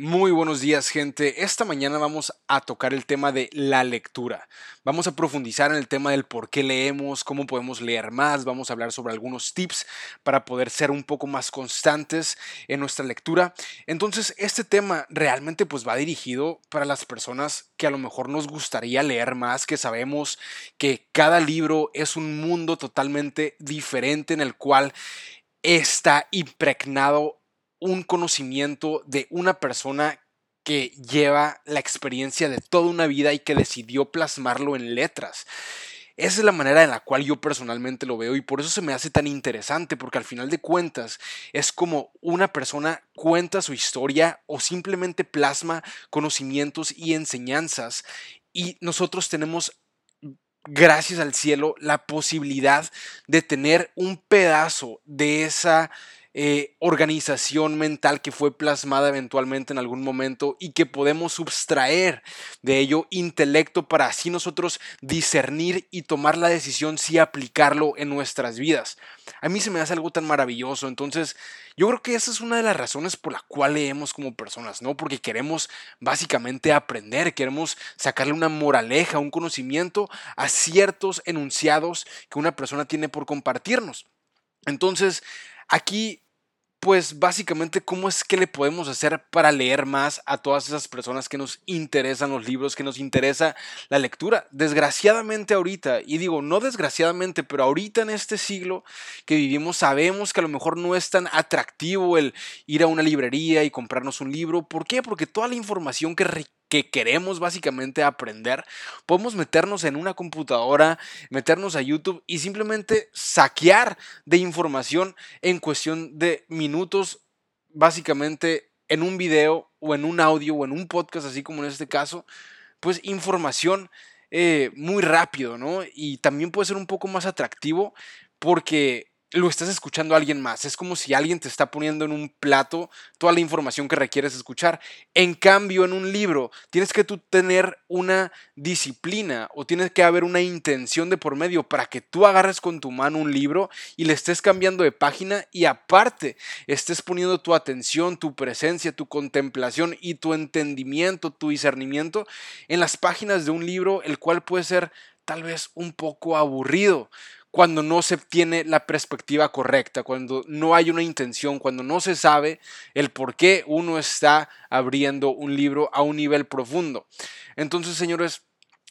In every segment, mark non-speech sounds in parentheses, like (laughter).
Muy buenos días gente. Esta mañana vamos a tocar el tema de la lectura. Vamos a profundizar en el tema del por qué leemos, cómo podemos leer más, vamos a hablar sobre algunos tips para poder ser un poco más constantes en nuestra lectura. Entonces este tema realmente pues va dirigido para las personas que a lo mejor nos gustaría leer más, que sabemos que cada libro es un mundo totalmente diferente en el cual está impregnado un conocimiento de una persona que lleva la experiencia de toda una vida y que decidió plasmarlo en letras. Esa es la manera en la cual yo personalmente lo veo y por eso se me hace tan interesante, porque al final de cuentas es como una persona cuenta su historia o simplemente plasma conocimientos y enseñanzas y nosotros tenemos gracias al cielo la posibilidad de tener un pedazo de esa eh, organización mental que fue plasmada eventualmente en algún momento y que podemos subtraer de ello intelecto para así nosotros discernir y tomar la decisión si aplicarlo en nuestras vidas. A mí se me hace algo tan maravilloso, entonces yo creo que esa es una de las razones por la cual leemos como personas, ¿no? Porque queremos básicamente aprender, queremos sacarle una moraleja, un conocimiento a ciertos enunciados que una persona tiene por compartirnos. Entonces, Aquí, pues básicamente, ¿cómo es que le podemos hacer para leer más a todas esas personas que nos interesan los libros, que nos interesa la lectura? Desgraciadamente ahorita, y digo, no desgraciadamente, pero ahorita en este siglo que vivimos, sabemos que a lo mejor no es tan atractivo el ir a una librería y comprarnos un libro. ¿Por qué? Porque toda la información que que queremos básicamente aprender, podemos meternos en una computadora, meternos a YouTube y simplemente saquear de información en cuestión de minutos, básicamente en un video o en un audio o en un podcast, así como en este caso, pues información eh, muy rápido, ¿no? Y también puede ser un poco más atractivo porque lo estás escuchando a alguien más. Es como si alguien te está poniendo en un plato toda la información que requieres escuchar. En cambio, en un libro tienes que tú tener una disciplina o tienes que haber una intención de por medio para que tú agarres con tu mano un libro y le estés cambiando de página y aparte estés poniendo tu atención, tu presencia, tu contemplación y tu entendimiento, tu discernimiento en las páginas de un libro, el cual puede ser tal vez un poco aburrido cuando no se tiene la perspectiva correcta, cuando no hay una intención, cuando no se sabe el por qué uno está abriendo un libro a un nivel profundo. Entonces, señores,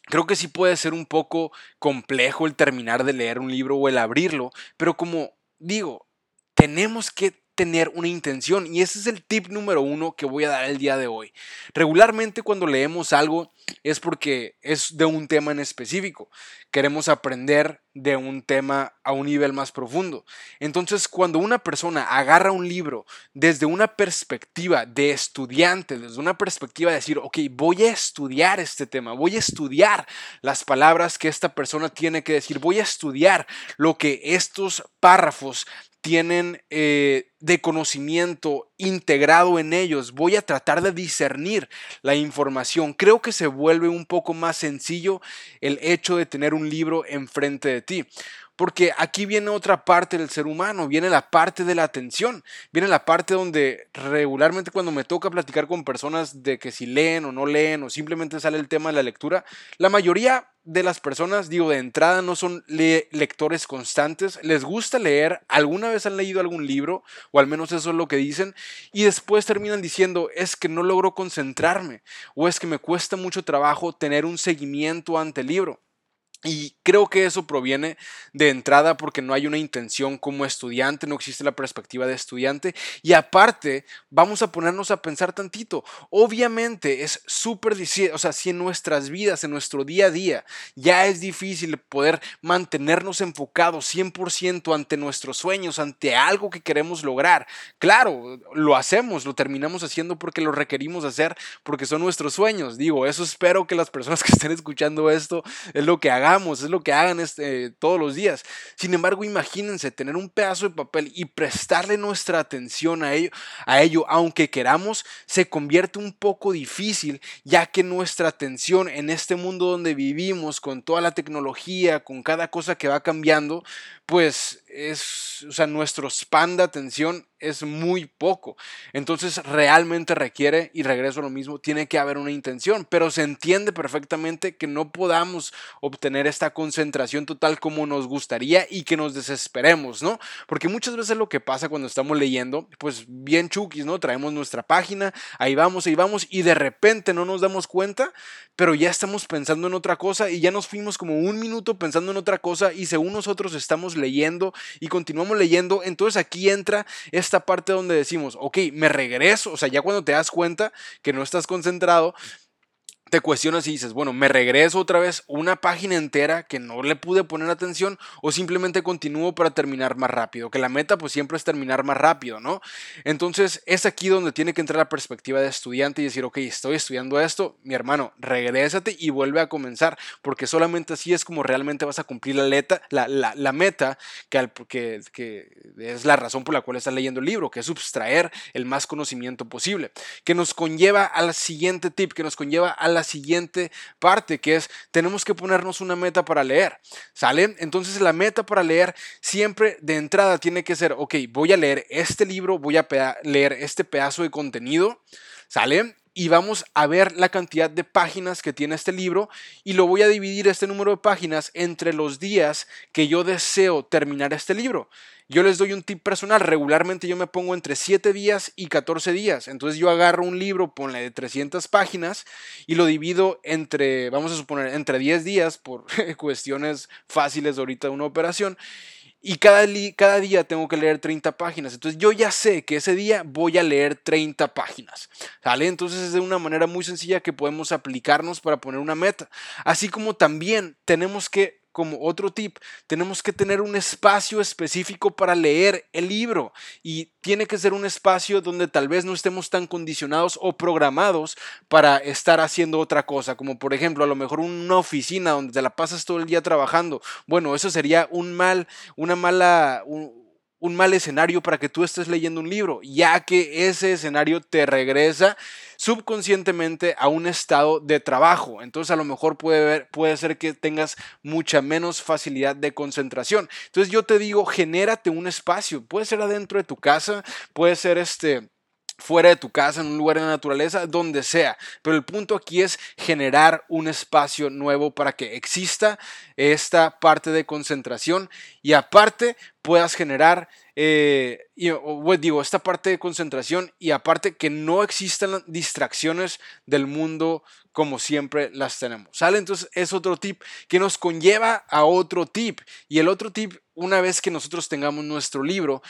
Creo que sí puede ser un poco complejo el terminar de leer un libro o el abrirlo, pero como digo, tenemos que tener una intención y ese es el tip número uno que voy a dar el día de hoy. Regularmente cuando leemos algo es porque es de un tema en específico. Queremos aprender de un tema a un nivel más profundo. Entonces cuando una persona agarra un libro desde una perspectiva de estudiante, desde una perspectiva de decir, ok, voy a estudiar este tema, voy a estudiar las palabras que esta persona tiene que decir, voy a estudiar lo que estos párrafos tienen eh, de conocimiento integrado en ellos. Voy a tratar de discernir la información. Creo que se vuelve un poco más sencillo el hecho de tener un libro enfrente de ti. Porque aquí viene otra parte del ser humano, viene la parte de la atención, viene la parte donde regularmente cuando me toca platicar con personas de que si leen o no leen o simplemente sale el tema de la lectura, la mayoría de las personas, digo, de entrada no son lectores constantes, les gusta leer, alguna vez han leído algún libro, o al menos eso es lo que dicen, y después terminan diciendo, es que no logro concentrarme, o es que me cuesta mucho trabajo tener un seguimiento ante el libro. Y creo que eso proviene de entrada porque no hay una intención como estudiante, no existe la perspectiva de estudiante. Y aparte, vamos a ponernos a pensar tantito. Obviamente es súper difícil, o sea, si en nuestras vidas, en nuestro día a día, ya es difícil poder mantenernos enfocados 100% ante nuestros sueños, ante algo que queremos lograr. Claro, lo hacemos, lo terminamos haciendo porque lo requerimos hacer, porque son nuestros sueños. Digo, eso espero que las personas que estén escuchando esto es lo que es lo que hagan este, todos los días. Sin embargo, imagínense tener un pedazo de papel y prestarle nuestra atención a ello, a ello, aunque queramos, se convierte un poco difícil, ya que nuestra atención en este mundo donde vivimos, con toda la tecnología, con cada cosa que va cambiando, pues es, o sea, nuestro span de atención es muy poco. Entonces realmente requiere, y regreso a lo mismo, tiene que haber una intención, pero se entiende perfectamente que no podamos obtener esta concentración total como nos gustaría y que nos desesperemos, ¿no? Porque muchas veces lo que pasa cuando estamos leyendo, pues bien chukis, ¿no? Traemos nuestra página, ahí vamos, ahí vamos, y de repente no nos damos cuenta, pero ya estamos pensando en otra cosa y ya nos fuimos como un minuto pensando en otra cosa y según nosotros estamos leyendo y continuamos leyendo, entonces aquí entra parte donde decimos, ok, me regreso, o sea, ya cuando te das cuenta que no estás concentrado, te cuestionas y dices, bueno, me regreso otra vez una página entera que no le pude poner atención o simplemente continúo para terminar más rápido, que la meta pues siempre es terminar más rápido, ¿no? Entonces es aquí donde tiene que entrar la perspectiva de estudiante y decir, ok, estoy estudiando esto, mi hermano, regrésate y vuelve a comenzar, porque solamente así es como realmente vas a cumplir la, letra, la, la, meta que, que, que es la razón por la cual estás leyendo el libro, que es subtraer el más conocimiento posible, que nos conlleva al siguiente tip, que nos conlleva a la siguiente parte, que es tenemos que ponernos una meta para leer. ¿Sale? Entonces la meta para leer siempre de entrada tiene que ser, ok, voy a leer este libro, voy a leer este pedazo de contenido. ¿Sale? Y vamos a ver la cantidad de páginas que tiene este libro y lo voy a dividir este número de páginas entre los días que yo deseo terminar este libro. Yo les doy un tip personal, regularmente yo me pongo entre 7 días y 14 días, entonces yo agarro un libro, ponle de 300 páginas y lo divido entre, vamos a suponer, entre 10 días por (laughs) cuestiones fáciles ahorita de una operación y cada, día tengo que leer 30 páginas. Entonces yo ya sé que ese día voy a leer 30 páginas. ¿Sale? Entonces es de una manera muy sencilla que podemos aplicarnos para poner una meta. Así como también tenemos que como otro tip, tenemos que tener un espacio específico para leer el libro y tiene que ser un espacio donde tal vez no estemos tan condicionados o programados para estar haciendo otra cosa, como por ejemplo a lo mejor una oficina donde te la pasas todo el día trabajando. Bueno, eso sería un mal, una mala... un mal escenario para que tú estés leyendo un libro, ya que ese escenario te regresa subconscientemente a un estado de trabajo. Entonces a lo mejor puede, puede ser que tengas mucha menos facilidad de concentración. Entonces yo te digo, genérate un espacio. Puede ser adentro de tu casa, puede ser este fuera de tu casa, en un lugar de la naturaleza, donde sea. Pero el punto aquí es generar un espacio nuevo para que exista esta parte de concentración y aparte puedas generar eh, digo, esta parte de concentración y aparte que no existan distracciones del mundo como siempre las tenemos. ¿Sale? Entonces es otro tip que nos conlleva a otro tip. Y el otro tip, una vez que nosotros tengamos nuestro libro,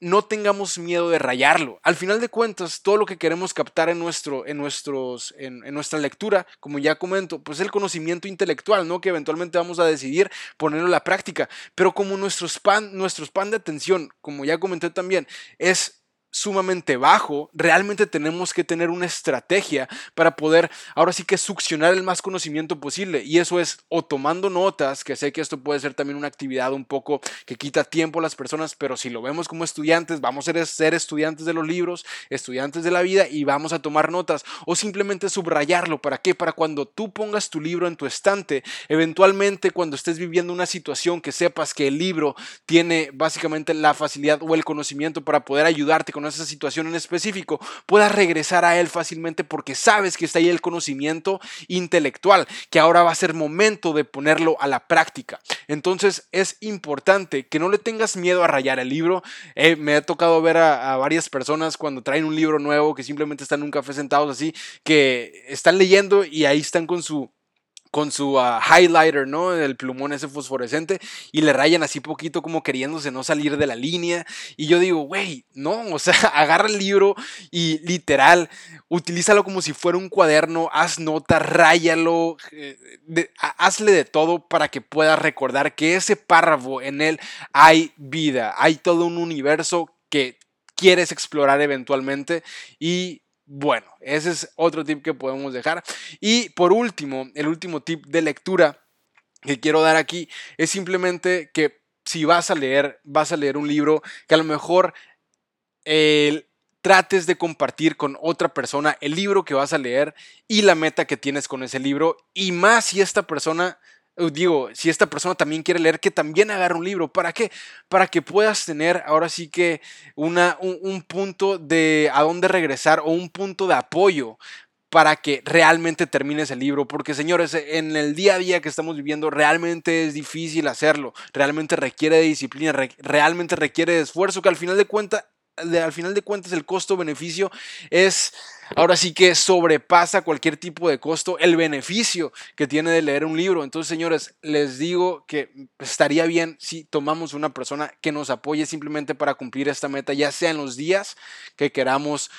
no tengamos miedo de rayarlo. Al final de cuentas, todo lo que queremos captar en, nuestro, en, nuestros, en, nuestra lectura, como ya comento, pues es el conocimiento intelectual, ¿no? Que eventualmente vamos a decidir ponerlo en la práctica. Pero como nuestro span, nuestro span de atención, como ya comenté también, es sumamente bajo, realmente tenemos que tener una estrategia para poder ahora sí que succionar el más conocimiento posible. Y eso es o tomando notas, que sé que esto puede ser también una actividad un poco que quita tiempo a las personas, pero si lo vemos como estudiantes, vamos a ser estudiantes de los libros, estudiantes de la vida y vamos a tomar notas o simplemente subrayarlo. ¿Para qué? Para cuando tú pongas tu libro en tu estante, eventualmente cuando estés viviendo una situación que sepas que el libro tiene básicamente la facilidad o el conocimiento para poder ayudarte con esa situación en específico, puedas regresar a él fácilmente porque sabes que está ahí el conocimiento intelectual, que ahora va a ser momento de ponerlo a la práctica. Entonces es importante que no le tengas miedo a rayar el libro. Eh, me ha tocado ver a, a varias personas cuando traen un libro nuevo que simplemente están en un café sentados así, que están leyendo y ahí están con su con su ah, highlighter, ¿no? El plumón ese fosforescente y le rayan así poquito como queriéndose no salir de la línea. Y yo digo, güey, no, (laughs) o sea, agarra el libro y literal, utilízalo como si fuera un cuaderno, haz nota, ráyalo, eh, hazle de todo para que puedas recordar que ese párrafo en él hay vida, hay todo un universo que quieres explorar eventualmente y bueno, ese es otro tip que podemos dejar. Y por último, el último tip de lectura que quiero dar aquí es simplemente que si vas a leer, vas a leer un libro que a lo mejor trates de compartir con otra persona el libro que vas a leer y la meta que tienes con ese libro y más si esta persona digo, si esta persona también quiere leer, que también agarre un libro. ¿Para qué? Para que puedas tener ahora sí que una, un, punto de a dónde regresar o un punto de apoyo para que realmente termines el libro, porque señores, en el día a día que estamos viviendo realmente es difícil hacerlo, realmente requiere de disciplina, realmente requiere de esfuerzo, que al final de cuentas, al final de cuentas el costo-beneficio es ahora sí que sobrepasa cualquier tipo de costo el beneficio que tiene de leer un libro. Entonces, señores, les digo que estaría bien si tomamos una persona que nos apoye simplemente para cumplir esta meta, ya sea en los días que queramos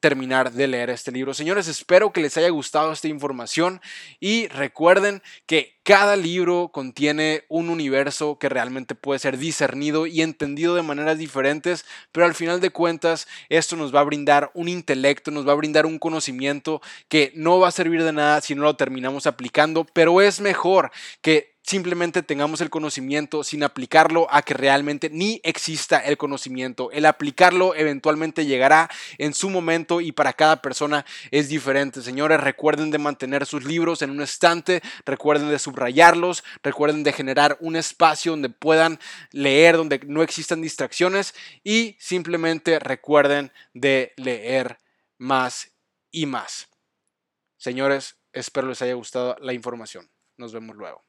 terminar de leer este libro. Señores, espero que les haya gustado esta información y recuerden que cada libro contiene un universo que realmente puede ser discernido y entendido de maneras diferentes, pero al final de cuentas esto nos va a brindar un intelecto, nos va a brindar un conocimiento que no va a servir de nada si no lo terminamos aplicando, pero es mejor que simplemente tengamos el conocimiento sin aplicarlo a que realmente ni exista el conocimiento. El aplicarlo eventualmente llegará en su momento y para cada persona es diferente. Señores, recuerden de mantener sus libros en un estante, recuerden de subrayarlos, recuerden de generar un espacio donde puedan leer, donde no existan distracciones y simplemente recuerden de leer más y más. Señores, espero les haya gustado la información. Nos vemos luego.